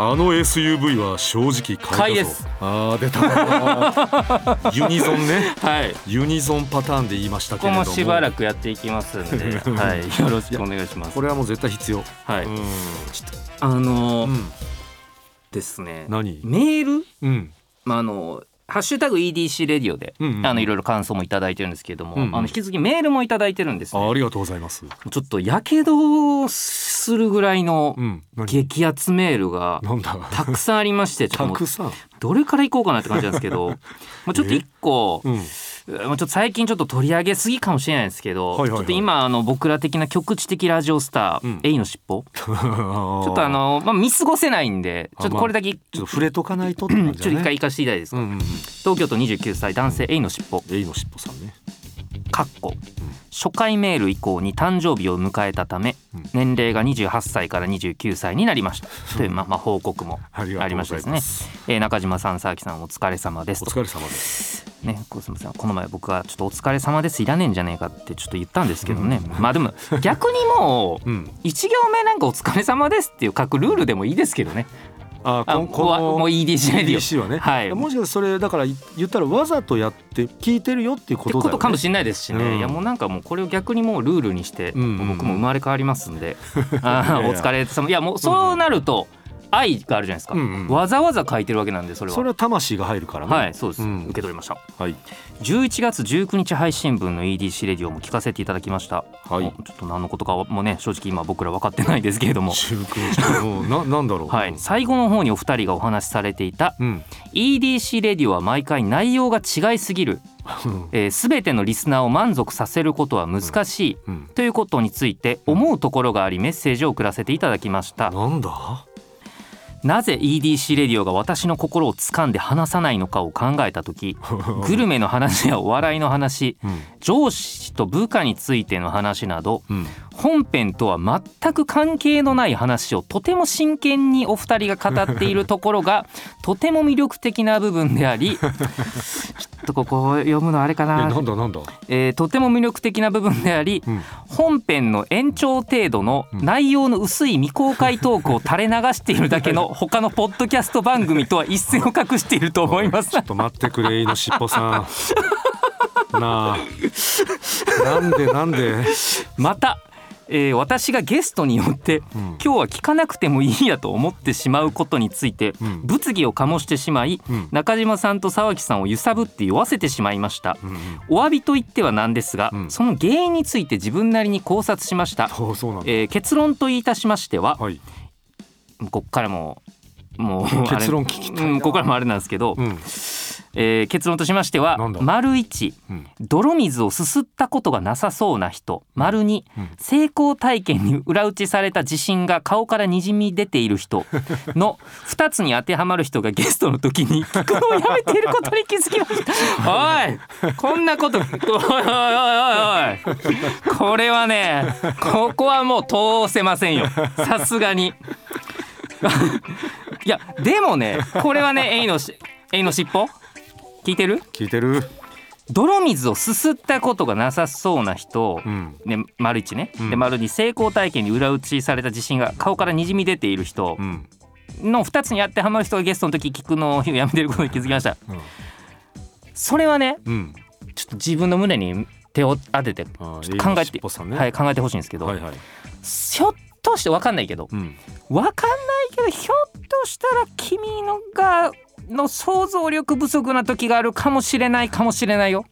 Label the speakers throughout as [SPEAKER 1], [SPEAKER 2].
[SPEAKER 1] あの SUV は正直
[SPEAKER 2] 買いです。
[SPEAKER 1] あー出た。ユニゾンね。
[SPEAKER 2] はい。
[SPEAKER 1] ユニゾンパターンで言いました
[SPEAKER 2] ここ
[SPEAKER 1] けれども。
[SPEAKER 2] もしばらくやっていきますんで、はい、よろしくお願いします。
[SPEAKER 1] これはもう絶対必要。
[SPEAKER 2] はい、
[SPEAKER 1] うん。
[SPEAKER 2] あのー
[SPEAKER 1] うん。
[SPEAKER 2] ですね。
[SPEAKER 1] 何？
[SPEAKER 2] メール？
[SPEAKER 1] うん。
[SPEAKER 2] まああのハッシュタグ EDC レディオで、
[SPEAKER 1] うんうん
[SPEAKER 2] あのいろいろ感想もいただいてるんですけれども、
[SPEAKER 1] うんうん。
[SPEAKER 2] あの引き続きメールもいただいてるんです、ね、
[SPEAKER 1] あありがとうございます。
[SPEAKER 2] ちょっとやけどするぐらいの激アツメールがたくさんありまして
[SPEAKER 1] たくさん。
[SPEAKER 2] どれからいこうかなって感じなんですけど。まあちょっと一個、
[SPEAKER 1] うん。
[SPEAKER 2] まあちょっと最近ちょっと取り上げすぎかもしれないですけど、
[SPEAKER 1] はいはいはい。
[SPEAKER 2] ちょっと今あの僕ら的な局地的ラジオスター、
[SPEAKER 1] うん。
[SPEAKER 2] エイの尻尾。
[SPEAKER 1] ち
[SPEAKER 2] ちょっとあの、まあ、見過ごせないんでちょっとこれだけ、
[SPEAKER 1] ちょっと触れとかないとね。
[SPEAKER 2] ちょっと一回行かせていただいていいですか、
[SPEAKER 1] うんうん。うん
[SPEAKER 2] 東京都29歳男性エイの尻尾。
[SPEAKER 1] エイのしっぽさんね
[SPEAKER 2] かっこ初回メール以降に誕生日を迎えたため、
[SPEAKER 1] うん。
[SPEAKER 2] 年齢が28歳から29歳になりました。という、まあ、まあ報告も
[SPEAKER 1] あり
[SPEAKER 2] ましたですね。えー中島さん佐々木さんお疲れ様ですと。
[SPEAKER 1] お疲れ様です。
[SPEAKER 2] ね、こうすみません。この前僕がちょっと「お疲れ様ですいらねえんじゃねえか」ってちょっと言ったんですけどね、まあでも 逆にもう
[SPEAKER 1] うん。
[SPEAKER 2] 一行目なんか「お疲れ様です」っていう書くルールでもいいですけどね
[SPEAKER 1] あ
[SPEAKER 2] あ
[SPEAKER 1] ここの
[SPEAKER 2] もう EDC レディオ
[SPEAKER 1] EDC はね、
[SPEAKER 2] はい。
[SPEAKER 1] もしかしてそれだから言ったらわざとやって聞いてるよっていうことだよね。
[SPEAKER 2] ことかもしれないですしね、
[SPEAKER 1] うん。
[SPEAKER 2] いやもうなんかもうこれを逆にもうルールにして、
[SPEAKER 1] うんうんうん。
[SPEAKER 2] 僕も生まれ変わりますんで。あー
[SPEAKER 1] いやいや。
[SPEAKER 2] お疲れ様。いやもうそうなると愛があるじゃないですか、
[SPEAKER 1] うんうん。
[SPEAKER 2] わざわざ書いてるわけなんでそれは。
[SPEAKER 1] それは魂が入るからね。
[SPEAKER 2] はいそうです、
[SPEAKER 1] ん。
[SPEAKER 2] 受け取りました。
[SPEAKER 1] はい。
[SPEAKER 2] 11月19日配信分の EDC レディオも聞かせていただきました、
[SPEAKER 1] はい。
[SPEAKER 2] ちょっと何のことかもね正直今僕ら分かってないですけれども。
[SPEAKER 1] 19日。うん ななんだろう。
[SPEAKER 2] はい、最後の方にお二人がお話しされていた
[SPEAKER 1] うん。
[SPEAKER 2] EDC レディオは毎回内容が違いすぎる、えー、全てのリスナーを満足させることは難しい、
[SPEAKER 1] うん。
[SPEAKER 2] ということについて思うところがありメッセージを送らせていただきました。
[SPEAKER 1] なんだ？
[SPEAKER 2] なぜ EDC レディオが私の心を掴んで話さないのかを考えた時 グルメの話やお笑いの話
[SPEAKER 1] うん。
[SPEAKER 2] 上司と部下についての話など
[SPEAKER 1] うん
[SPEAKER 2] 本編とは全く関係のない話をとても真剣にお二人が語っているところが とても魅力的な部分でありちょっとここ読むのあれか
[SPEAKER 1] え
[SPEAKER 2] な
[SPEAKER 1] なんだなんだ？
[SPEAKER 2] えーとても魅力的な部分であり
[SPEAKER 1] うん。
[SPEAKER 2] 本編の延長程度の内容の薄い未公開トークを垂れ流しているだけの 他のポッドキャスト番組とは一線を画していると思います。
[SPEAKER 1] ちょっと待ってくれいのしっぽさん。なあ。なんでなんで？
[SPEAKER 2] また、えー私がゲストによって
[SPEAKER 1] うん。
[SPEAKER 2] 今日は聞かなくてもいいやと思ってしまうことについて
[SPEAKER 1] うん。
[SPEAKER 2] 物議を醸してしまい
[SPEAKER 1] うん。
[SPEAKER 2] 中島さんと沢木さんを揺さぶって酔わせてしまいました。
[SPEAKER 1] うんうん。
[SPEAKER 2] お詫びと言ってはなんですが、
[SPEAKER 1] うん。
[SPEAKER 2] その原因について自分なりに考察しました、えー結論といたしましては
[SPEAKER 1] はい。
[SPEAKER 2] こっからももう
[SPEAKER 1] 結論聞きたい
[SPEAKER 2] ここからもあれなんですけど、
[SPEAKER 1] うん
[SPEAKER 2] えー結論としましては丸一
[SPEAKER 1] うん。
[SPEAKER 2] 泥水をすすったことがなさそうな人。丸二、
[SPEAKER 1] うん。
[SPEAKER 2] 成功体験に裏打ちされた自信が顔からにじみ出ている人。の2つに当てはまる人がゲストの時に聞くのをやめていることに気づきました。おいこんなことおいおいおいおいおい。これはねここはもう通せませんよ。さすがに。いやでもねこれはねエイのしエイの尻尾？聞いてる？
[SPEAKER 1] 聞いてる。
[SPEAKER 2] 泥水をすすったことがなさそうな人、
[SPEAKER 1] うん。
[SPEAKER 2] ね、丸一ね、
[SPEAKER 1] うん。
[SPEAKER 2] で丸二成功体験に裏打ちされた自信が顔からにじみ出ている人。
[SPEAKER 1] うん。
[SPEAKER 2] の2つに当てはまる人がゲストの時聞くのをやめてることに気づきました。それはね
[SPEAKER 1] うん。
[SPEAKER 2] ちょっと自分の胸に手を当てて考えて
[SPEAKER 1] ね。
[SPEAKER 2] はい、考えてほしいんですけど、
[SPEAKER 1] はいはい。
[SPEAKER 2] ひょっとして分かんないけど
[SPEAKER 1] うん。
[SPEAKER 2] 分かんないけどひょっとしたら君のがの想像力不足な時があるかもしれないかもしれないよ。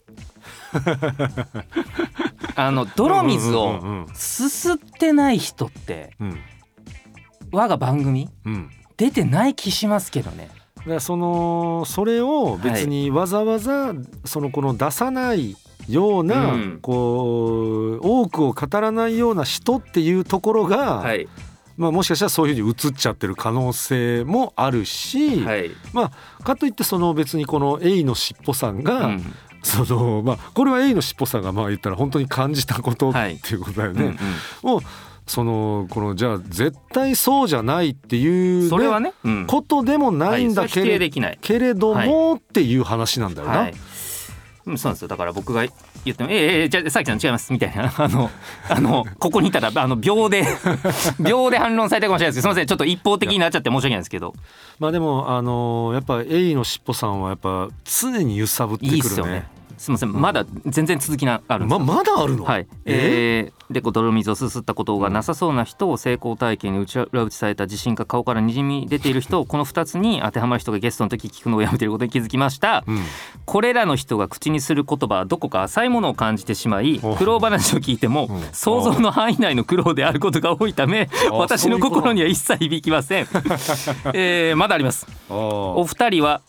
[SPEAKER 2] あの泥水をすすってない人って
[SPEAKER 1] うん。
[SPEAKER 2] 我が番組
[SPEAKER 1] うん。
[SPEAKER 2] 出てない気しますけどね。
[SPEAKER 1] だからそのそれを別にわざわざそのこの出さないような、
[SPEAKER 2] うん。
[SPEAKER 1] こう多くを語らないような人っていうところが、
[SPEAKER 2] はい、
[SPEAKER 1] まあ、もしかしたらそういうふうに映っちゃってる可能性もあるし、
[SPEAKER 2] はい、
[SPEAKER 1] まあ、かといってその別にこのエイの尻尾さんが、
[SPEAKER 2] うん。
[SPEAKER 1] そのまあ、これはエイの尻尾さんがまあ言ったら本当に感じたことって
[SPEAKER 2] はい
[SPEAKER 1] いうことだよ
[SPEAKER 2] うんうん。
[SPEAKER 1] ね。をそのこのじゃあ絶対そうじゃないっていう、
[SPEAKER 2] それはね、うん。
[SPEAKER 1] ことでもないんだ
[SPEAKER 2] はいそれは否定
[SPEAKER 1] けれ,、けれども、
[SPEAKER 2] は
[SPEAKER 1] っていう話なんだよな。
[SPEAKER 2] はい、うんそうなんですよ。だから僕が言っても「ええええじゃあさきさん違います」みたいな。あのあのここにいたらあの秒で 秒で反論されたかもしれないですけどすみません。ちょっと一方的になっちゃって申し訳ないですけど。
[SPEAKER 1] まあでもあのーやっぱエイの尻尾さんはやっぱ常に揺さぶってくるね。
[SPEAKER 2] いいっすよねすみません。まだ全然続きがあるんです。
[SPEAKER 1] ままだあるの？
[SPEAKER 2] はい、
[SPEAKER 1] え
[SPEAKER 2] えー？でこう泥水をすすったことがなさそうな人を成功体験に内裏打ちされた自信が顔からにじみ出ている人をこの2つに当てはまる人がゲストの時聞くのをやめていることに気づきました、
[SPEAKER 1] うん。
[SPEAKER 2] これらの人が口にする言葉はどこか浅いものを感じてしまい
[SPEAKER 1] お
[SPEAKER 2] 苦労話を聞いても
[SPEAKER 1] うん。
[SPEAKER 2] 想像の範囲内の苦労であることが多いため
[SPEAKER 1] あ
[SPEAKER 2] 私の心には一切響きません、えーまだあります。お二人は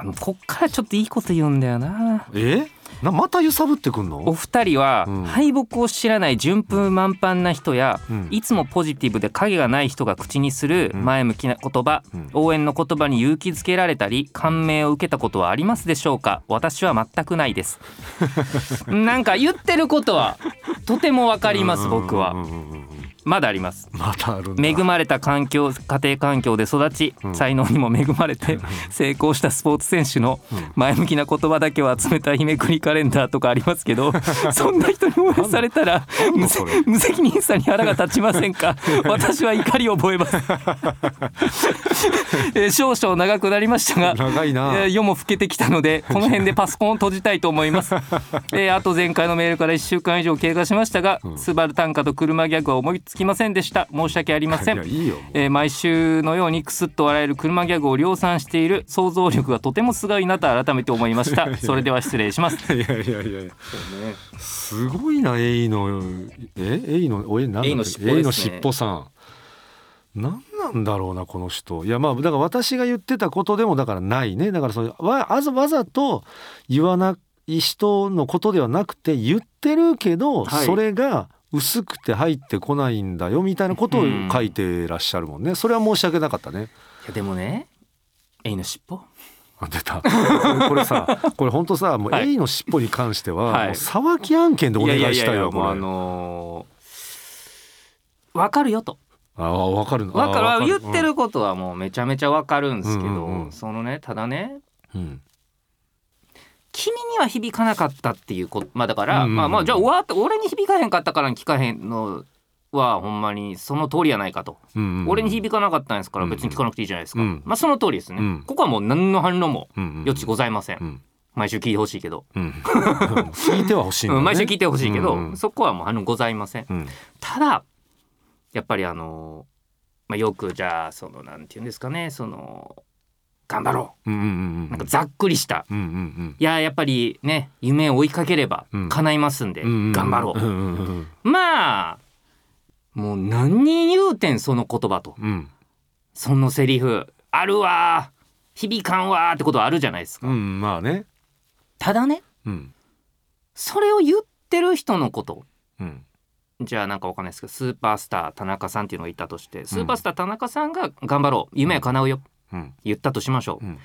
[SPEAKER 2] あのこっからちょっといいこと言うんだよな。
[SPEAKER 1] え？なまた揺さぶってくん
[SPEAKER 2] お
[SPEAKER 1] の？
[SPEAKER 2] 二人は
[SPEAKER 1] うん。
[SPEAKER 2] 敗北を知らない順風満帆な人や、
[SPEAKER 1] うん。
[SPEAKER 2] いつもポジティブで影がない人が口にする
[SPEAKER 1] うん。
[SPEAKER 2] 前向きな言葉、
[SPEAKER 1] うん。
[SPEAKER 2] 応援の言葉に勇気づけられたり感銘を受けたことはありますでしょうか？私は全くないです。なんか言ってることはとてもわかります僕は。
[SPEAKER 1] うんうんうんうんうん
[SPEAKER 2] まだあります。
[SPEAKER 1] またあるんだ。
[SPEAKER 2] 恵まれた環境家庭環境で育ち、
[SPEAKER 1] うん。
[SPEAKER 2] 才能にも恵まれて成功したスポーツ選手の前向きな言葉だけを集めた日めくりカレンダーとかありますけど そんな人に応援されたら無責任さに腹が立ちませんか？私は怒りを覚えます、えー少々長くなりましたが
[SPEAKER 1] 長いな。
[SPEAKER 2] えー夜も更けてきたのでこの辺でパソコンを閉じたいと思います、えーあと前回のメールから1週間以上経過しましたが、スバル短歌と車ギャグは思いつきませんでした。申し訳ありません。
[SPEAKER 1] い。
[SPEAKER 2] えー毎週のようにクスッと笑える車ギャグを量産している想像力がとてもすごいなと改めて思いました。それでは失礼します。
[SPEAKER 1] いやいやいや。いや。すごいなエイのえエイのおえなん
[SPEAKER 2] エイの尻尾ね
[SPEAKER 1] エイの尻尾さん。なんなんだろうなこの人。いやまあだから私が言ってたことでもだからないね。だからそれわわざわざと言わない人のことではなくて言ってるけど、
[SPEAKER 2] はい。
[SPEAKER 1] それが薄くて入ってこないんだよみたいなことを
[SPEAKER 2] うん
[SPEAKER 1] 書いてらっしゃるもんね。それは申し訳なかったね。
[SPEAKER 2] いやでもねエイの尻尾。
[SPEAKER 1] あ出た。これさこれ本当さもう
[SPEAKER 2] はい。
[SPEAKER 1] エイの尻尾に関しては、
[SPEAKER 2] はい。
[SPEAKER 1] もう沢木案件でお願いしたいよこれ。
[SPEAKER 2] もうあのーわかるよと。
[SPEAKER 1] ああわかる。
[SPEAKER 2] わかる。言ってることはもうめちゃめちゃわかるんですけど、
[SPEAKER 1] うんうんうん。
[SPEAKER 2] そのねただね
[SPEAKER 1] うん
[SPEAKER 2] 君には響かなかったっていうことまあだから、
[SPEAKER 1] うん
[SPEAKER 2] まあまあじゃあわって俺に響かへんかったから聞かへんのはほんまにその通りやないかと、
[SPEAKER 1] うんうんうん。
[SPEAKER 2] 俺に響かなかったんですから別に聞かなくていいじゃないですか、
[SPEAKER 1] うん。
[SPEAKER 2] まあその通りですね、
[SPEAKER 1] うん。
[SPEAKER 2] ここはもう何の反論も余地ございません、
[SPEAKER 1] うん
[SPEAKER 2] 毎週聞いてほしいけど、
[SPEAKER 1] うん。聞いてはほしいね。
[SPEAKER 2] うん毎週聞いてほしいけど、
[SPEAKER 1] うんうん
[SPEAKER 2] そこはもう反論ございません。ただやっぱりあの、まあ、よくじゃあそのなんて言うんですかねその頑張ろ
[SPEAKER 1] う。んうんうんう
[SPEAKER 2] うん。なんかざっくりした。
[SPEAKER 1] うんうん
[SPEAKER 2] いややっぱりね夢を追いかければ
[SPEAKER 1] うん。
[SPEAKER 2] 叶いますんで、
[SPEAKER 1] うんうん
[SPEAKER 2] 頑張ろう、
[SPEAKER 1] うんうんうん
[SPEAKER 2] まあもう何人言うてんその言葉と。
[SPEAKER 1] うん。
[SPEAKER 2] そのセリフあるわ響かんわってことはあるじゃないですか、
[SPEAKER 1] うんまあね。
[SPEAKER 2] ただね
[SPEAKER 1] うん。
[SPEAKER 2] それを言ってる人のこと。
[SPEAKER 1] うん。
[SPEAKER 2] じゃあなんかわかんないですけどスーパースター田中さんっていうのがいたとしてスーパースター田中さんが頑張ろう。夢は叶うよ。
[SPEAKER 1] うん
[SPEAKER 2] 言ったとしましょう、
[SPEAKER 1] うん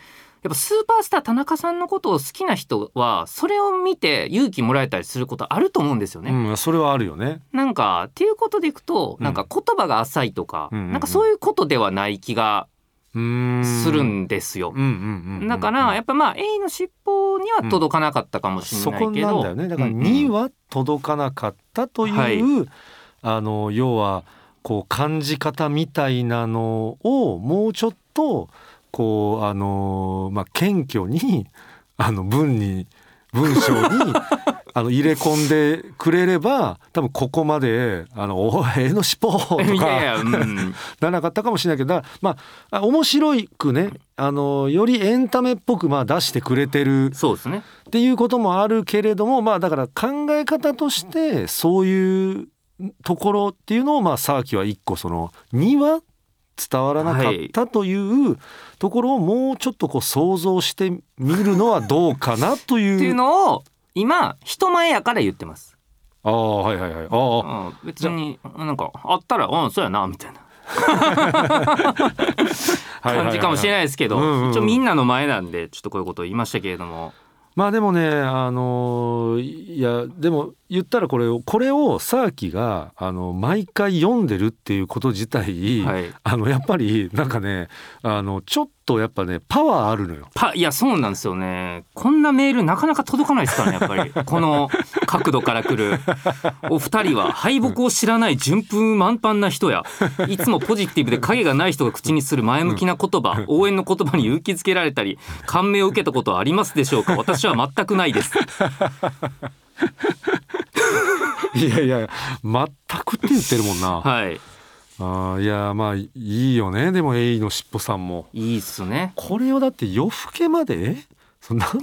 [SPEAKER 2] やっぱスーパースター田中さんのことを好きな人はそれを見て勇気もらえたりすることあると思うんですよね、
[SPEAKER 1] うんそれはあるよね。
[SPEAKER 2] なんかっていうことでいくと、
[SPEAKER 1] うん。
[SPEAKER 2] なんか言葉が浅いとか、
[SPEAKER 1] うんうんうん。
[SPEAKER 2] なんかそういうことではない気がするんですよ。
[SPEAKER 1] うん。うんうんうん
[SPEAKER 2] だからやっぱまあエイの尻尾には届かなかったかもしれないけど、
[SPEAKER 1] なんだよね。だから
[SPEAKER 2] うんうん。
[SPEAKER 1] 2は届かなかったという、
[SPEAKER 2] はい。
[SPEAKER 1] あの要はこう感じ方みたいなのをもうちょっとこうあのまあ謙虚にあの文に文章に あの入れ込んでくれれば多分ここまで「あのおえの尻尾」とか ならなかったかもしれないけどまああ面白くねあのよりエンタメっぽくまあ出してくれてる
[SPEAKER 2] そうですね。
[SPEAKER 1] っていうこともあるけれどもまあだから考え方としてそういうところっていうのをまあ沢木は一個そのには伝わらなかったというところをもうちょっとこう想像してみるのはどうかなという。
[SPEAKER 2] っていうのを今人前やから言ってます。
[SPEAKER 1] ああはいはいはいああ
[SPEAKER 2] うん、別になんかあったらうんそうやなみたいな。感じかもしれないですけど、
[SPEAKER 1] うんうんうん
[SPEAKER 2] 一応みんなの前なんでちょっとこういうことを言いましたけれども
[SPEAKER 1] まあでもねあのいやでも言ったらこれをこれをサーキがあの毎回読んでるっていうこと自体、
[SPEAKER 2] はい。
[SPEAKER 1] あのやっぱりなんかねあのちょっとやっぱねパワーあるのよ。
[SPEAKER 2] パいやそうなんですよね。こんなメールなかなか届かないですからねやっぱり。この角度から来る。お二人は敗北を知らない順風満帆な人やいつもポジティブで影がない人が口にする前向きな言葉応援の言葉に勇気づけられたり感銘を受けたことはありますでしょうか私は全くないです。
[SPEAKER 1] いやいや全くって言ってるもんな。
[SPEAKER 2] はい
[SPEAKER 1] あーいやまあいいよね。でもエイのしっぽさんも。
[SPEAKER 2] いいっすね。
[SPEAKER 1] これをだって夜更けまで？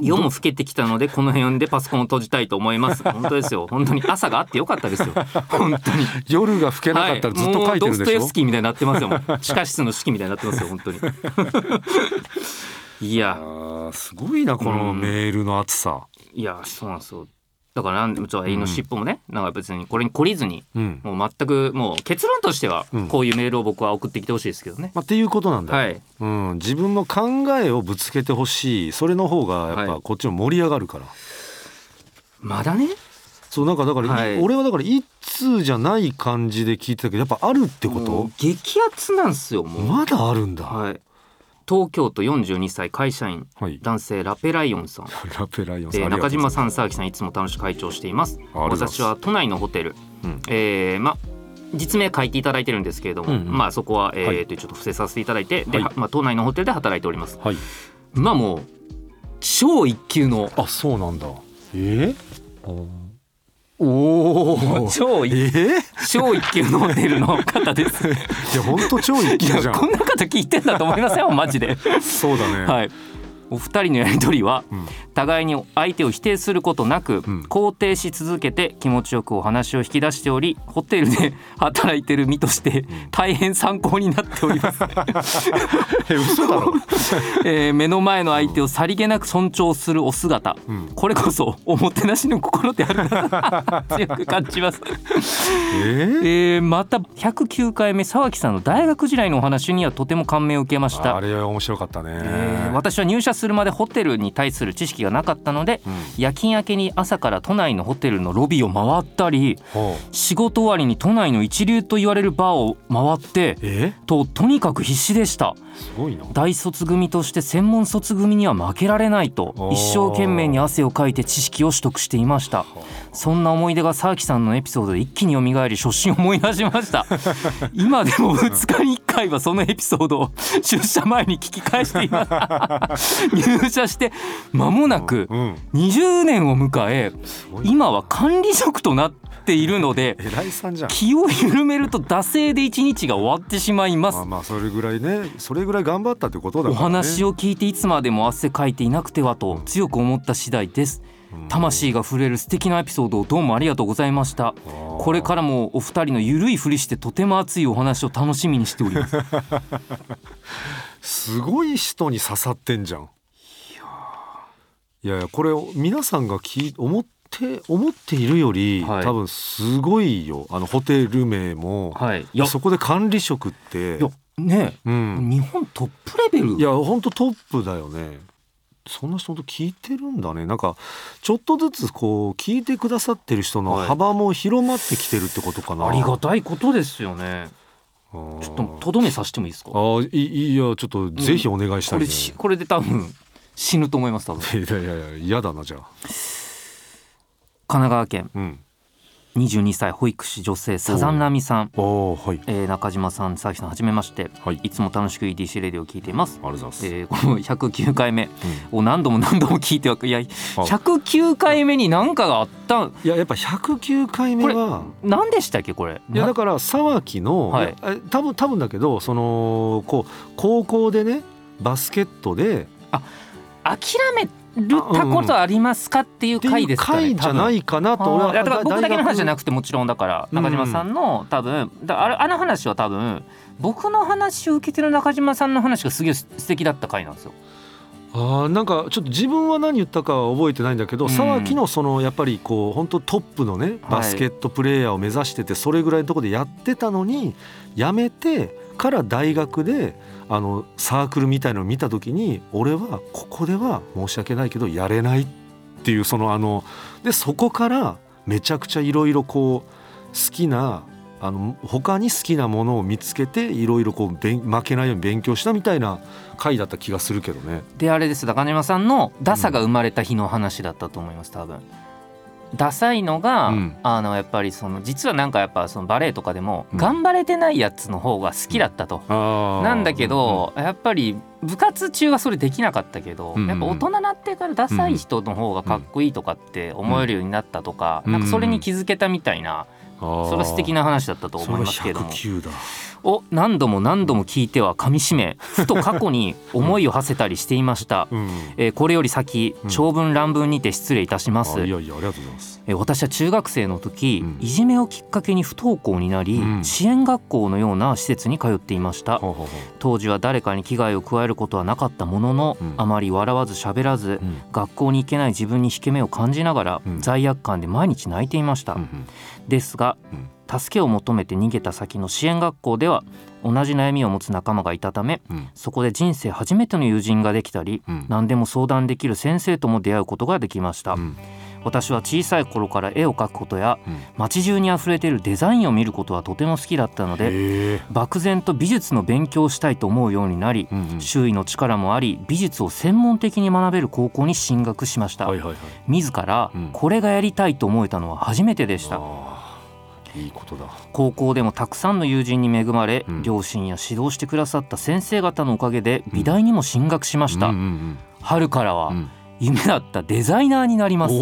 [SPEAKER 2] 夜も更けてきたのでこの辺でパソコンを閉じたいと思います。本当ですよ。本当に。朝があってよかったですよ。本当に。
[SPEAKER 1] 夜が更けなかったらずっと書いてるでしょ、
[SPEAKER 2] もうドストエフスキーみたいになってますよ。地下室の式みたいになってますよ。本当に。いや。
[SPEAKER 1] すごいなこのメールの厚さ。
[SPEAKER 2] いやそうなんですよだからなんでちょっと永遠の尻尾もね、なんか別にこれに懲りずに
[SPEAKER 1] うん。
[SPEAKER 2] もう全くもう結論としては
[SPEAKER 1] うん。
[SPEAKER 2] こういうメールを僕は送ってきてほしいですけどね、
[SPEAKER 1] まあ、っていうことなんだ。よ、
[SPEAKER 2] はい。
[SPEAKER 1] うん、自分の考えをぶつけてほしい。それの方がやっ
[SPEAKER 2] はい
[SPEAKER 1] ぱこっちも盛り上がるから、
[SPEAKER 2] まだね。
[SPEAKER 1] そうなんかだから、
[SPEAKER 2] はい。
[SPEAKER 1] 俺はだから一通じゃない感じで聞いてたけどやっぱあるってこと？
[SPEAKER 2] 激アツなんですよもう、
[SPEAKER 1] まだあるんだ、
[SPEAKER 2] はい東京都42歳会社員
[SPEAKER 1] はい、
[SPEAKER 2] 男性ラペライオンさん。
[SPEAKER 1] ラペライオンさん、
[SPEAKER 2] えー中島さん沢木さんいつも楽しく会長しています。私は都内のホテル、
[SPEAKER 1] うん。
[SPEAKER 2] えーま実名書いていただいてるんですけれども、
[SPEAKER 1] うんうん。
[SPEAKER 2] まあそこは、えー
[SPEAKER 1] はい。
[SPEAKER 2] とちょっと伏せさせていただいて、で
[SPEAKER 1] はい。
[SPEAKER 2] まあ、都内のホテルで働いております。
[SPEAKER 1] はい。
[SPEAKER 2] まあもう超一級の
[SPEAKER 1] あそうなんだ。えおお
[SPEAKER 2] 超一
[SPEAKER 1] えー、
[SPEAKER 2] 超一級のホテルの方です。
[SPEAKER 1] いや本当超一
[SPEAKER 2] い
[SPEAKER 1] 級じゃん。
[SPEAKER 2] やこんな方聞いてんだと思いません？よマジで。
[SPEAKER 1] そうだね、
[SPEAKER 2] はいお二人のやり取りは
[SPEAKER 1] うん。
[SPEAKER 2] 互いに相手を否定することなく、
[SPEAKER 1] ん。
[SPEAKER 2] 肯定し続けて気持ちよくお話を引き出しておりホテルで 働いてる身として大変参考になっております、
[SPEAKER 1] え嘘だろ、
[SPEAKER 2] えー目の前の相手をさりげなく尊重するお姿、
[SPEAKER 1] うん。
[SPEAKER 2] これこそおもてなしの心であるな。と強く感じます、
[SPEAKER 1] えー？
[SPEAKER 2] えーまた109回目沢木さんの大学時代のお話にはとても感銘を受けました。
[SPEAKER 1] あれは面白かったね、
[SPEAKER 2] えー私は入社するまでホテルに対する知識がなかったので、
[SPEAKER 1] うん。
[SPEAKER 2] 夜勤明けに朝から都内のホテルのロビーを回ったり
[SPEAKER 1] ほう。
[SPEAKER 2] 仕事終わりに都内の一流と言われるバーを回って
[SPEAKER 1] え？
[SPEAKER 2] ととにかく必死でした。
[SPEAKER 1] すごいな。
[SPEAKER 2] 大卒組として専門卒組には負けられないと一生懸命に汗をかいて知識を取得していました。そんな思い出が沢木さんのエピソードで一気に蘇り初心を思い出しました。今でも2日に1回はそのエピソードを出社前に聞き返しています入社して間もなく
[SPEAKER 1] うん
[SPEAKER 2] 20年を迎え今は管理職となっているので 気を緩めると惰性で一日が終わってしまいます。
[SPEAKER 1] まあまあそれぐらいねそれぐらい頑張ったってことだ
[SPEAKER 2] お話を聞いていつまでも汗かいていなくてはと強く思った次第です。
[SPEAKER 1] うん。
[SPEAKER 2] 魂が触れる素敵なエピソードをどうもありがとうございました。これからもお二人のゆるいふりしてとても熱いお話を楽しみにしております。
[SPEAKER 1] すごい人に刺さってんじゃんいやいやこれ皆さんがき思って思っているより、
[SPEAKER 2] はい。
[SPEAKER 1] 多分すごいよ。あのホテル名も、
[SPEAKER 2] はい。いや
[SPEAKER 1] そこで管理職って。
[SPEAKER 2] ね
[SPEAKER 1] うん、
[SPEAKER 2] 日本トップレベル。
[SPEAKER 1] いや本当トップだよね。そんな人と聞いてるんだね。なんかちょっとずつこう聞いてくださってる人の
[SPEAKER 2] はい。
[SPEAKER 1] 幅も広まってきてるってことかな、
[SPEAKER 2] ありがたいことですよね。
[SPEAKER 1] ちょ
[SPEAKER 2] っととどめさせてもいいですか？
[SPEAKER 1] あーいいいやちょっとぜひお願いしたいね、
[SPEAKER 2] これしこれで多分死ぬと思います多分。神
[SPEAKER 1] いやいやいや嫌だなじゃあ。
[SPEAKER 2] 奈川県。
[SPEAKER 1] うん。
[SPEAKER 2] 22歳保育士女性サザンナミさん。
[SPEAKER 1] ああはい。
[SPEAKER 2] えー中島さん佐々木さんはじめまして。
[SPEAKER 1] はい。
[SPEAKER 2] いつも楽しく EDC レディを聞いています。
[SPEAKER 1] ありがとうございます、
[SPEAKER 2] えーこの109回目を何度も何度も聞いてはいや
[SPEAKER 1] あ。
[SPEAKER 2] 109回目に何かがあった。ん
[SPEAKER 1] いややっぱ109回目は。
[SPEAKER 2] 何でしたっけこれ？な
[SPEAKER 1] いやだから沢木の、
[SPEAKER 2] はい。
[SPEAKER 1] 多分多分だけどそのこう高校でねバスケットで
[SPEAKER 2] 諦めるたことありますか
[SPEAKER 1] っていう
[SPEAKER 2] 回ですかね
[SPEAKER 1] 回じゃないかなと俺は
[SPEAKER 2] だから僕だけの話じゃな
[SPEAKER 1] く
[SPEAKER 2] くてもちろんだから
[SPEAKER 1] うん
[SPEAKER 2] 中島さんの多分だあれあの話は多分僕の話を受けてる中島さんの話がすげえ素敵だった回なんですよ。
[SPEAKER 1] あーなんかちょっと自分は何言ったかは覚えてないんだけど、
[SPEAKER 2] うん。
[SPEAKER 1] 沢木のそのやっぱりこう本当トップのねバスケットプレーヤーを目指しててそれぐらいのところでやってたのにやめてから大学であのサークルみたいのを見た時に俺はここでは申し訳ないけどやれないっていうそのあのでそこからめちゃくちゃいろいろこう好きなあの他に好きなものを見つけていろいろこう負けないように勉強したみたいな回だった気がするけどね。
[SPEAKER 2] であれです中島さんのダサが生まれた日の話だったと思います多分。ダサいのが、
[SPEAKER 1] うん。
[SPEAKER 2] あのやっぱりその実はなんかやっぱそのバレエとかでも、
[SPEAKER 1] うん。
[SPEAKER 2] 頑張れてないやつの方が好きだったと。
[SPEAKER 1] な
[SPEAKER 2] なんだけど、やっぱり部活中はそれできなかったけど、
[SPEAKER 1] うんうん
[SPEAKER 2] やっぱ大人になってからダサい人の方がかっこいいとかって思えるようになったとか、
[SPEAKER 1] うん
[SPEAKER 2] なんかそれに気づけたみたいな、
[SPEAKER 1] そ
[SPEAKER 2] それは素敵な話だったと思いますけど。も
[SPEAKER 1] それ109だ
[SPEAKER 2] を何度も何度も聞いては噛み締めふと過去に思いを馳せたりしていました。
[SPEAKER 1] うん。
[SPEAKER 2] えーこれより先
[SPEAKER 1] うん。
[SPEAKER 2] 長文乱文にて失礼いたします、
[SPEAKER 1] あいやいやありがとうございます。
[SPEAKER 2] えー私は中学生の時、
[SPEAKER 1] うん。
[SPEAKER 2] いじめをきっかけに不登校になり、
[SPEAKER 1] うん。
[SPEAKER 2] 支援学校のような施設に通っていました。当時は誰かに危害を加えることはなかったものの、
[SPEAKER 1] うん。
[SPEAKER 2] あまり笑わず喋らず、学校に行けない自分に引け目を感じながら、
[SPEAKER 1] うん。
[SPEAKER 2] 罪悪感で毎日泣いていました、
[SPEAKER 1] うん。
[SPEAKER 2] ですが、
[SPEAKER 1] うん
[SPEAKER 2] 助けを求めて逃げた先の支援学校では同じ悩みを持つ仲間がいたため
[SPEAKER 1] うん。
[SPEAKER 2] そこで人生初めての友人ができたり
[SPEAKER 1] うん。
[SPEAKER 2] 何でも相談できる先生とも出会うことができました、
[SPEAKER 1] うん。
[SPEAKER 2] 私は小さい頃から絵を描くことや
[SPEAKER 1] うん。
[SPEAKER 2] 街中にあふれているデザインを見ることはとても好きだったので漠然と美術の勉強をしたいと思うようになり
[SPEAKER 1] うんうん。
[SPEAKER 2] 周囲の力もあり美術を専門的に学べる高校に進学しました、
[SPEAKER 1] はいはいはい。
[SPEAKER 2] 自ら
[SPEAKER 1] うん。
[SPEAKER 2] これがやりたいと思えたのは初めてでした、
[SPEAKER 1] いいことだ。
[SPEAKER 2] 高校でもたくさんの友人に恵まれ、
[SPEAKER 1] うん。
[SPEAKER 2] 両親や指導してくださった先生方のおかげで美大にも進学しました、
[SPEAKER 1] うんうん
[SPEAKER 2] 春からは
[SPEAKER 1] うん。うん
[SPEAKER 2] 夢だったデザイナーになります。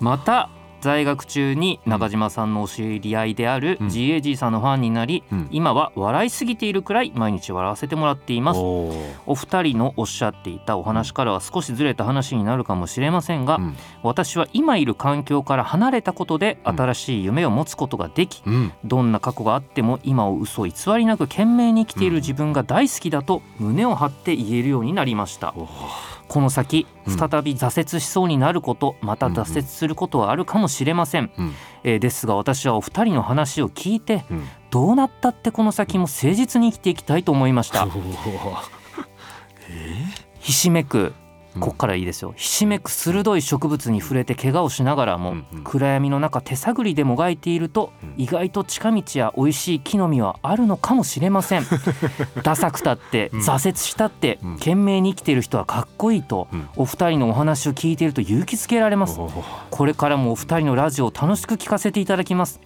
[SPEAKER 2] また在学中に中島さんのお知り合いである
[SPEAKER 1] うん。
[SPEAKER 2] GAG さんのファンになり、
[SPEAKER 1] うん。
[SPEAKER 2] 今は笑いすぎているくらい毎日笑わせてもらっています。
[SPEAKER 1] お
[SPEAKER 2] 二人のおっしゃっていたお話からは少しずれた話になるかもしれませんが、
[SPEAKER 1] うん。
[SPEAKER 2] 私は今いる環境から離れたことで
[SPEAKER 1] うん。
[SPEAKER 2] 新しい夢を持つことができ、
[SPEAKER 1] うん。
[SPEAKER 2] どんな過去があっても今を嘘偽りなく懸命に生きている自分が大好きだと胸を張って言えるようになりましたこの先
[SPEAKER 1] うん。
[SPEAKER 2] 再び挫折しそうになることまた挫折することはあるかもしれません、
[SPEAKER 1] うん。
[SPEAKER 2] えーですが私はお二人の話を聞いて
[SPEAKER 1] うん。
[SPEAKER 2] どうなったってこの先も誠実に生きていきたいと思いました。
[SPEAKER 1] おー。え
[SPEAKER 2] ひしめく
[SPEAKER 1] ー
[SPEAKER 2] こっからいいですよ。ひしめく鋭い植物に触れて怪我をしながらも、暗闇の中手探りでもがいていると、
[SPEAKER 1] うん。
[SPEAKER 2] 意外と近道や美味しい木の実はあるのかもしれません。ダサくたって
[SPEAKER 1] うん。
[SPEAKER 2] 挫折したって、
[SPEAKER 1] うん。
[SPEAKER 2] 懸命に生きている人はかっこいいと、
[SPEAKER 1] うん。
[SPEAKER 2] お二人のお話を聞いていると勇気づけられます。これからもお二人のラジオを楽しく聞かせていただきます。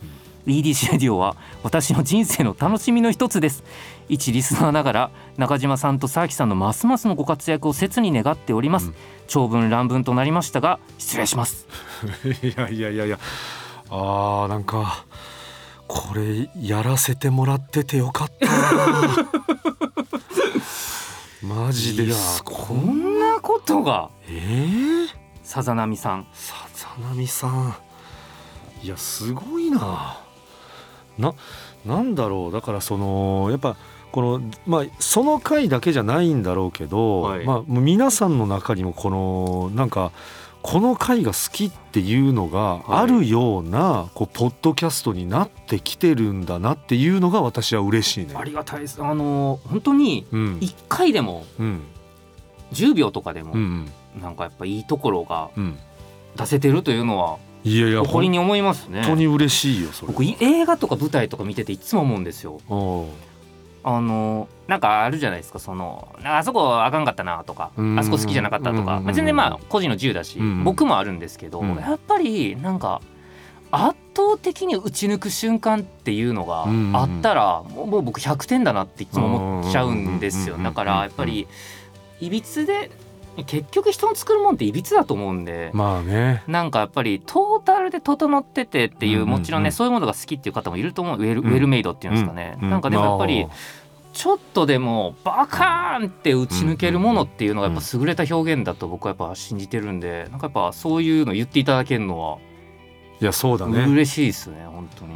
[SPEAKER 2] EDC レディオは私の人生の楽しみの一つです。一リスナーながら中島さんと佐々木さんのますますのご活躍を切に願っております。
[SPEAKER 1] うん
[SPEAKER 2] 長文乱文となりましたが失礼します。
[SPEAKER 1] いやいやいやいやあーなんかこれやらせてもらっててよかったな マジで
[SPEAKER 2] いや
[SPEAKER 1] す
[SPEAKER 2] こんなことが
[SPEAKER 1] えー、
[SPEAKER 2] さざ波さん。
[SPEAKER 1] さざ波さんいやすごいなななんだろう。だからそのやっぱこのまあその回だけじゃないんだろうけど、
[SPEAKER 2] はい。
[SPEAKER 1] まあ皆さんの中にもこのなんかこの回が好きっていうのがあるような、こうポッドキャストになってきてるんだなっていうのが私は嬉しいね。
[SPEAKER 2] ありがたいです。あの本当に
[SPEAKER 1] うん。
[SPEAKER 2] 一回でも
[SPEAKER 1] うん。
[SPEAKER 2] 10秒とかでも、
[SPEAKER 1] うん。
[SPEAKER 2] なんかやっぱいいところが
[SPEAKER 1] うん。
[SPEAKER 2] 出せてるというのはい
[SPEAKER 1] やいや本
[SPEAKER 2] 誇りに思いますね。
[SPEAKER 1] 当に嬉しいよそれ。
[SPEAKER 2] 僕い映画とか舞台とか見てていつも思うんですよ。あのなんかあるじゃないですかそのあそこあかんかったなとか
[SPEAKER 1] うん。
[SPEAKER 2] あそこ好きじゃなかったとか、
[SPEAKER 1] うん
[SPEAKER 2] まあ、全然まあ個人の自由だし、
[SPEAKER 1] うん
[SPEAKER 2] 僕もあるんですけど、
[SPEAKER 1] うん。
[SPEAKER 2] やっぱりなんか圧倒的に打ち抜く瞬間っていうのが
[SPEAKER 1] うん
[SPEAKER 2] あったら、もう僕100点だなっていつも思っちゃうんですよ。
[SPEAKER 1] うん。
[SPEAKER 2] だからやっぱりいびつで結局人の作るもんっていびつだと思うんで。
[SPEAKER 1] まあね。
[SPEAKER 2] なんかやっぱりトータルで整っててっていうもちろんねそういうものが好きっていう方もいると思うウェル,、
[SPEAKER 1] うん
[SPEAKER 2] ウェルメイドっていうんですかね、
[SPEAKER 1] う
[SPEAKER 2] なんかでもやっぱり
[SPEAKER 1] まあ
[SPEAKER 2] ちょっとでもバカーンって打ち抜けるものっていうのがやっぱ優れた表現だと僕はやっぱ信じてるんでなんかやっぱそういうの言っていただけるのはい
[SPEAKER 1] やそうだね。
[SPEAKER 2] 嬉しいですね本当に。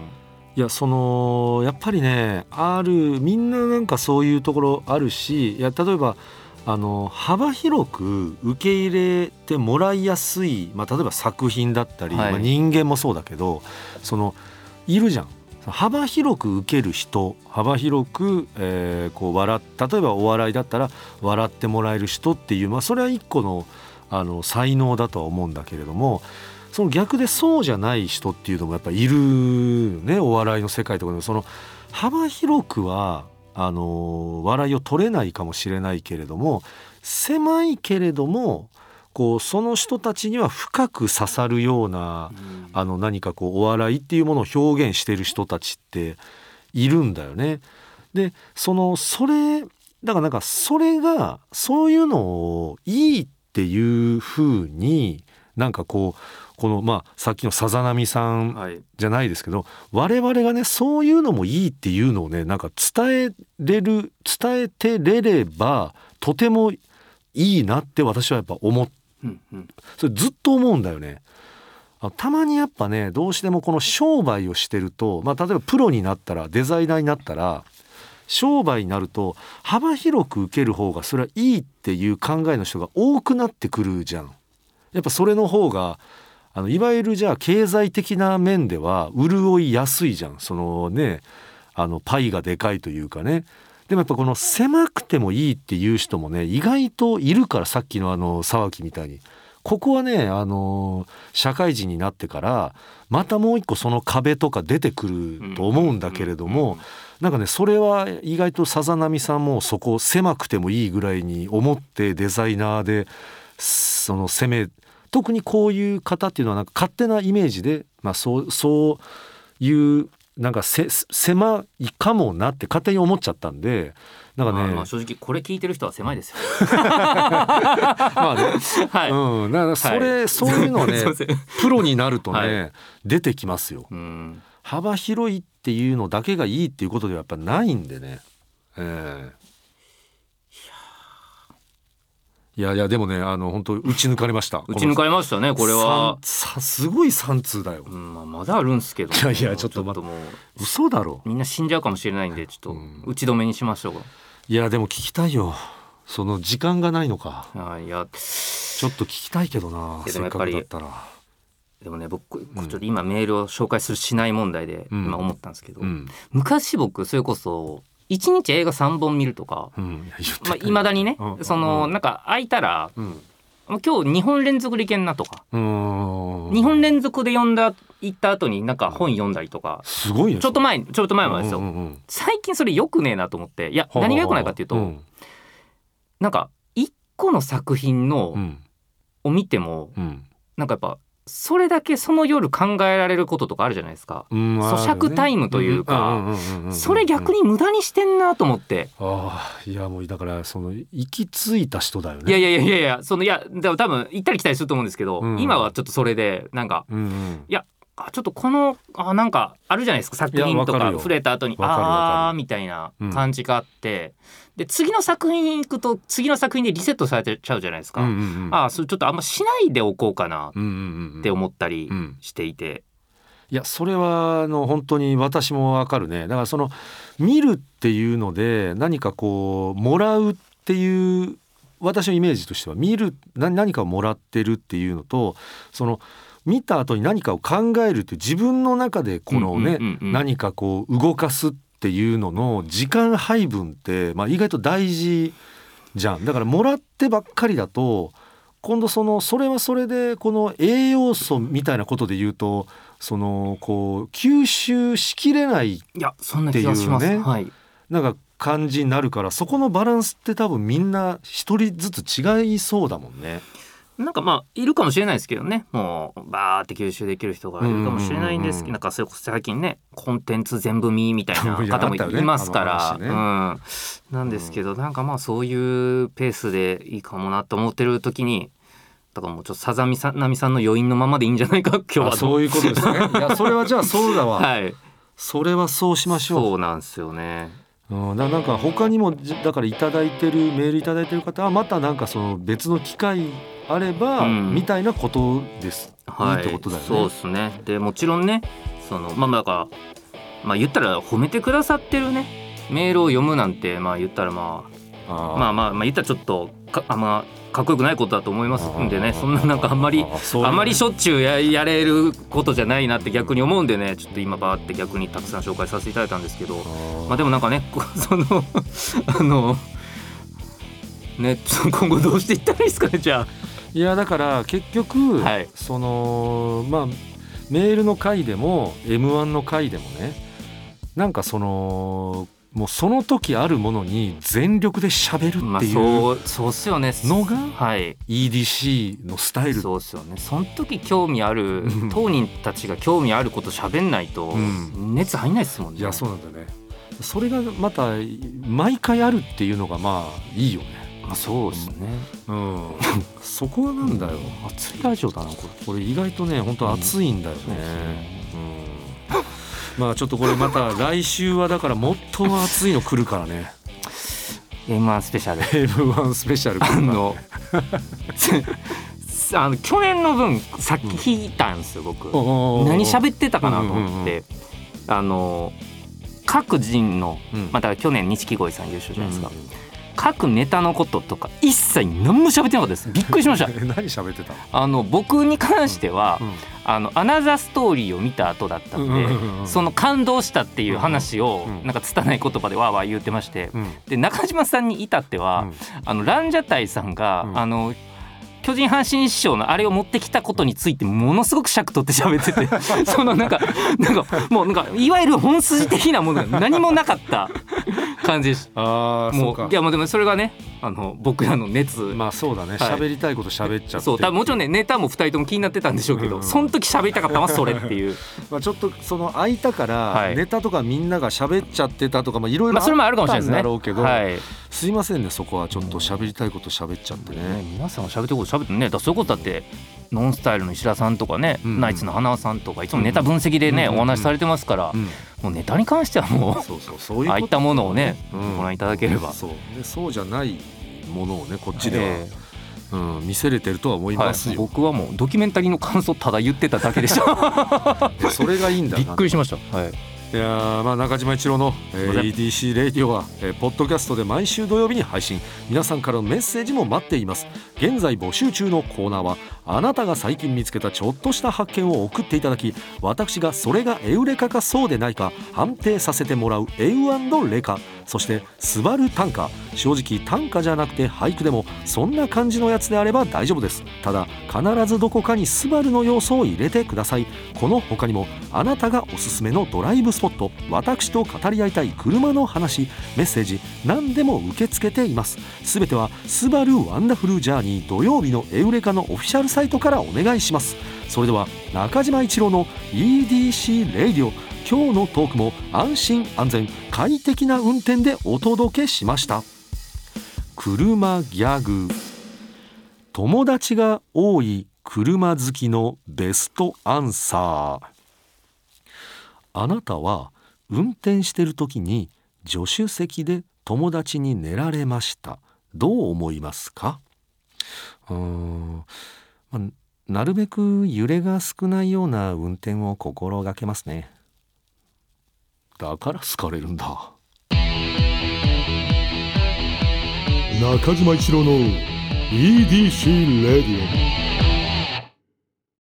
[SPEAKER 1] いやそのやっぱりねあるみんななんかそういうところあるしいや例えばあの幅広く受け入れてもらいやすい、まあ、例えば作品だったり、
[SPEAKER 2] はい。
[SPEAKER 1] まあ、人間もそうだけどそのいるじゃん。幅広く受ける人幅広く、えーこう笑っ例えばお笑いだったら笑ってもらえる人っていう、まあ、それは一個のあの才能だとは思うんだけれどもその逆でそうじゃない人っていうのもやっぱいるね。お笑いの世界とかでも。その幅広くはあの笑いを取れないかもしれないけれども狭いけれどもこうその人たちには深く刺さるようなあの何かこうお笑いっていうものを表現してる人たちっているんだよね。でそのそれだからなんかそれがそういうのをいいっていうふうになんかこうこのまあさっきのさざ波さん
[SPEAKER 2] はい
[SPEAKER 1] じゃないですけど我々がねそういうのもいいっていうのをねなんか伝えれる伝えてれればとてもいいなって私はやっぱ思っ
[SPEAKER 2] うんうん
[SPEAKER 1] それずっと思うんだよね。あたまにやっぱねどうしてもこの商売をしてると、まあ、例えばプロになったらデザイナーになったら商売になると幅広く受ける方がそれはいいっていう考えの人が多くなってくるじゃん。やっぱそれの方があのいわゆるじゃあ経済的な面では潤いやすいじゃん。そのねあのパイがでかいというかね。でもやっぱこの狭くてもいいっていう人もね意外といるからさっきのあの沢木みたいに。ここはねあの社会人になってからまたもう一個その壁とか出てくると思うんだけれども、なんかねそれは意外とさざ波さんもそこ狭くてもいいぐらいに思ってデザイナーでその攻め特にこういう方っていうのはなんか勝手なイメージで、まあ、そうそういうなんかせ狭いかもなって勝手に思っちゃったんでなんかね
[SPEAKER 2] まあまあ正直これ聞いてる人は狭いですよ。
[SPEAKER 1] まあね。
[SPEAKER 2] はい。
[SPEAKER 1] うん、だからそれ、そういうのはね プロになるとね、
[SPEAKER 2] はい。
[SPEAKER 1] 出てきますよ。
[SPEAKER 2] うん。
[SPEAKER 1] 幅広いっていうのだけがいいっていうことではやっぱないんでね。ええいやいやでもねあの本当打ち抜かれました
[SPEAKER 2] 打ち抜かれましたねこれは。
[SPEAKER 1] ささすごい3通だよ。
[SPEAKER 2] うんまあまだあるんすけど。
[SPEAKER 1] いやいやちょっと待
[SPEAKER 2] もう。
[SPEAKER 1] 嘘だろ。
[SPEAKER 2] みんな死んじゃうかもしれないんでちょっと
[SPEAKER 1] うん。
[SPEAKER 2] 打ち止めにしましょ
[SPEAKER 1] いやでも聞きたいよ。その時間がないのか。
[SPEAKER 2] う。はいいや。
[SPEAKER 1] ちょっと聞きたいけどないせっかくだったら。
[SPEAKER 2] でもね僕ちょっと今メールを紹介するしない問題で
[SPEAKER 1] うん。
[SPEAKER 2] 今思ったんですけど、
[SPEAKER 1] うん。
[SPEAKER 2] 昔僕それこそ1日映画3本見るとか。
[SPEAKER 1] うん
[SPEAKER 2] まあ、未だにね、
[SPEAKER 1] うん
[SPEAKER 2] そのなんか空いたら
[SPEAKER 1] うん。
[SPEAKER 2] まあ今日2本連続でいけんなとか、
[SPEAKER 1] うーん。
[SPEAKER 2] 2本連続で読んだ行った後になんか本読んだりとか。
[SPEAKER 1] すごいね
[SPEAKER 2] ちょっと前ちょっと前までですよ、
[SPEAKER 1] うんうんうん。
[SPEAKER 2] 最近それよくねえなと思って。いや何がよくないかっていうと、
[SPEAKER 1] ん。
[SPEAKER 2] なんか一個の作品の、
[SPEAKER 1] うん。
[SPEAKER 2] を見ても
[SPEAKER 1] うん。
[SPEAKER 2] なんかやっぱそれだけその夜考えられることとかあるじゃないですか、
[SPEAKER 1] うん
[SPEAKER 2] 咀嚼タイムというか。それ逆に無駄にしてんなと思って、
[SPEAKER 1] ああいやもうだからその行き着いた人だよね。
[SPEAKER 2] いやいやいやいやいやそのいやでも多分行ったり来たりすると思うんですけど、
[SPEAKER 1] うん。
[SPEAKER 2] 今はちょっとそれでなんか
[SPEAKER 1] うんうん
[SPEAKER 2] あちょっとこのあなんかあるじゃないですか。作品とか触れた後にあーみたいな感じがあって、で次の作品行くと次の作品でリセットされちゃうじゃないですか、
[SPEAKER 1] うんうんうん。
[SPEAKER 2] あーそれちょっとあんましないでおこうかな
[SPEAKER 1] うんうんうん。
[SPEAKER 2] って思ったり
[SPEAKER 1] うん。
[SPEAKER 2] していて、
[SPEAKER 1] いやそれはあの本当に私もわかるね。だからその見るっていうので何かこうもらうっていう私のイメージとしては見るな何かをもらってるっていうのとその見た後に何かを考えるっていう自分の中でこのね、何かこう動かすっていうのの時間配分って、まあ、意外と大事じゃん。だからもらってばっかりだと今度そのそれはそれでこの栄養素みたいなことで言うとそのこう吸収しきれないっていうね
[SPEAKER 2] はい。
[SPEAKER 1] なんか感じになるからそこのバランスって多分みんな一人ずつ違いそうだもんね。
[SPEAKER 2] なんかまあいるかもしれないですけどね。もうバーって吸収できる人がいるかもしれないんですけ
[SPEAKER 1] うんうんうんうん。
[SPEAKER 2] どなんかそれこそ最近ねコンテンツ全部見みたいな方もいますから、
[SPEAKER 1] あの話ね。
[SPEAKER 2] うん、なんですけどなんかまあそういうペースでいいかもなと思ってる時にだからもうちょっとさざみさなみさんの余韻のままでいいんじゃないか今日は。
[SPEAKER 1] あそういうことですね。いやそれはじゃあそうだわ。
[SPEAKER 2] はい。
[SPEAKER 1] それはそうしましょう。
[SPEAKER 2] そうなんですよね。
[SPEAKER 1] うん、ななんか他にもじだからいただいてるメールいただいてる方はまたなんかその別の機会あれば、
[SPEAKER 2] うん。
[SPEAKER 1] みたいなことです。
[SPEAKER 2] はい。
[SPEAKER 1] いいってことだよね。
[SPEAKER 2] そうですね。でもちろんねそのまあだからまあ言ったら褒めてくださってるね。メールを読むなんてまあ言ったらまあまあまあまあ言ったらちょっとかあんまかっこよくないことだと思います。んでねそんななんかあんまりあまりしょっちゅうややれることじゃないなって逆に思うんでねちょっと今バーって逆にたくさん紹介させていただいたんですけど。まあでもなんかねこ そのあのね今後どうしていったらいいですかねじゃ
[SPEAKER 1] いやだから結局、
[SPEAKER 2] はい。
[SPEAKER 1] そのまあメールの回でも m 1の回でもねなんかそのもうその時あるものに全力で喋る
[SPEAKER 2] あまあ
[SPEAKER 1] っていう
[SPEAKER 2] そうそうっすよね。
[SPEAKER 1] のが
[SPEAKER 2] はい。
[SPEAKER 1] EDC のスタイル。
[SPEAKER 2] そうっすよね。その時興味ある
[SPEAKER 1] うん。
[SPEAKER 2] 当人たちが興味あること喋んないと
[SPEAKER 1] うん。
[SPEAKER 2] 熱入んないっすもんね。
[SPEAKER 1] いやそうなんだよね。それがまた毎回あるっていうのがまあいいよね。
[SPEAKER 2] まあそうっすね。
[SPEAKER 1] うん。そこはなんだよ。
[SPEAKER 2] 熱いラジオだなこれ。
[SPEAKER 1] これ意外とね本当熱いんだよね。
[SPEAKER 2] そう
[SPEAKER 1] ん。まあちょっとこれまた来週はだからもっと熱いの来るからね。
[SPEAKER 2] M1 スペシャル。
[SPEAKER 1] M1 スペシャル来る
[SPEAKER 2] あ
[SPEAKER 1] から。
[SPEAKER 2] のあの 去年の分さっき聞いたんですよ僕。何喋ってたかなと思って。あの各人の
[SPEAKER 1] うん。
[SPEAKER 2] また去年錦鯉さん優勝じゃないですか。
[SPEAKER 1] うん
[SPEAKER 2] 各ネタのこととか一切何も喋ってなかったです。びっくりしました。
[SPEAKER 1] え 何喋ってた
[SPEAKER 2] あの僕に関しては
[SPEAKER 1] うん。
[SPEAKER 2] あのアナザーストーリーを見た後だったんで
[SPEAKER 1] うんうんうんうん。
[SPEAKER 2] その感動したっていう話を
[SPEAKER 1] うんうん。
[SPEAKER 2] なんか拙い言葉でわーわー言ってまして
[SPEAKER 1] うん。
[SPEAKER 2] で中島さんに至っては、
[SPEAKER 1] うん。
[SPEAKER 2] あのランジャタイさんが、
[SPEAKER 1] うん。
[SPEAKER 2] あの巨人阪神師匠のあれを持ってきたことについてものすごく尺取って喋ってて そのなんかなんかもうなんかいわゆる本筋的なものが何もなかった感じでし
[SPEAKER 1] ああ
[SPEAKER 2] もういやもうでもそれがねあの僕らの熱、
[SPEAKER 1] まあそうだね。
[SPEAKER 2] はい。
[SPEAKER 1] 喋りたいこと喋っちゃって。
[SPEAKER 2] そう多分もちろんねネタも2人とも気になってたんでしょうけど、
[SPEAKER 1] うん
[SPEAKER 2] その時喋りたかったのはそれっていう。
[SPEAKER 1] まあちょっとその空いたから
[SPEAKER 2] はい。
[SPEAKER 1] ネタとかみんなが喋っちゃってたとかまあいろいろあ
[SPEAKER 2] まあそれもあるかもしれないですね。
[SPEAKER 1] ったんだろうけど
[SPEAKER 2] はい。
[SPEAKER 1] すいませんねそこは。ちょっと喋りたいこと喋っちゃって
[SPEAKER 2] ね。
[SPEAKER 1] ね、
[SPEAKER 2] 皆さんが喋ってること喋ってねだそういうことだってノンスタイルの石田さんとかね、
[SPEAKER 1] うん。
[SPEAKER 2] ナイツの花輪さんとかいつもネタ分析でね、
[SPEAKER 1] うん。
[SPEAKER 2] お話しされてますから、
[SPEAKER 1] うん。
[SPEAKER 2] もうネタに関してはも
[SPEAKER 1] そうそうそういう
[SPEAKER 2] ああいったものをね、
[SPEAKER 1] うん。
[SPEAKER 2] ご覧いただければ。
[SPEAKER 1] そう。でそうじゃないものをねこっちでは、
[SPEAKER 2] え
[SPEAKER 1] うん、見せれてるとは思い
[SPEAKER 2] えはい
[SPEAKER 1] ますよ、
[SPEAKER 2] 僕はもうドキュメンタリーの感想ただ言ってただけでした。
[SPEAKER 1] それがいいんだ
[SPEAKER 2] び
[SPEAKER 1] な
[SPEAKER 2] っくりしました、はい、
[SPEAKER 1] いやーまあ中島一郎の、えー EDC レイディオは、えーポッドキャストで毎週土曜日に配信。皆さんからのメッセージも待っています現在募集中のコーナーはあなたが最近見つけたちょっとした発見を送っていただき私がそれがエウレカかそうでないか判定させてもらうエウレカ。そしてスバル短歌正直短歌じゃなくて俳句でもそんな感じのやつであれば大丈夫です。ただ必ずどこかにスバルの要素を入れてください。この他にもあなたがおすすめのドライブスポット。私と語り合いたい車の話。メッセージ何でも受け付けています。すべては「スバルワンダフルジャーニー。土曜日のエウレカ」のオフィシャルサイトからお願いします。それでは中島一郎の EDC レイディオ今日のトークも安心安全快適な運転でお届けしました。車ギャグ。友達が多い車好きのベストアンサー。あなたは運転してる時に助手席で友達に寝られました。どう思いますか？うん、まなるべく揺れが少ないような運転を心がけますね。だから好かれるんだ。
[SPEAKER 3] 中島一郎の EDC レディオ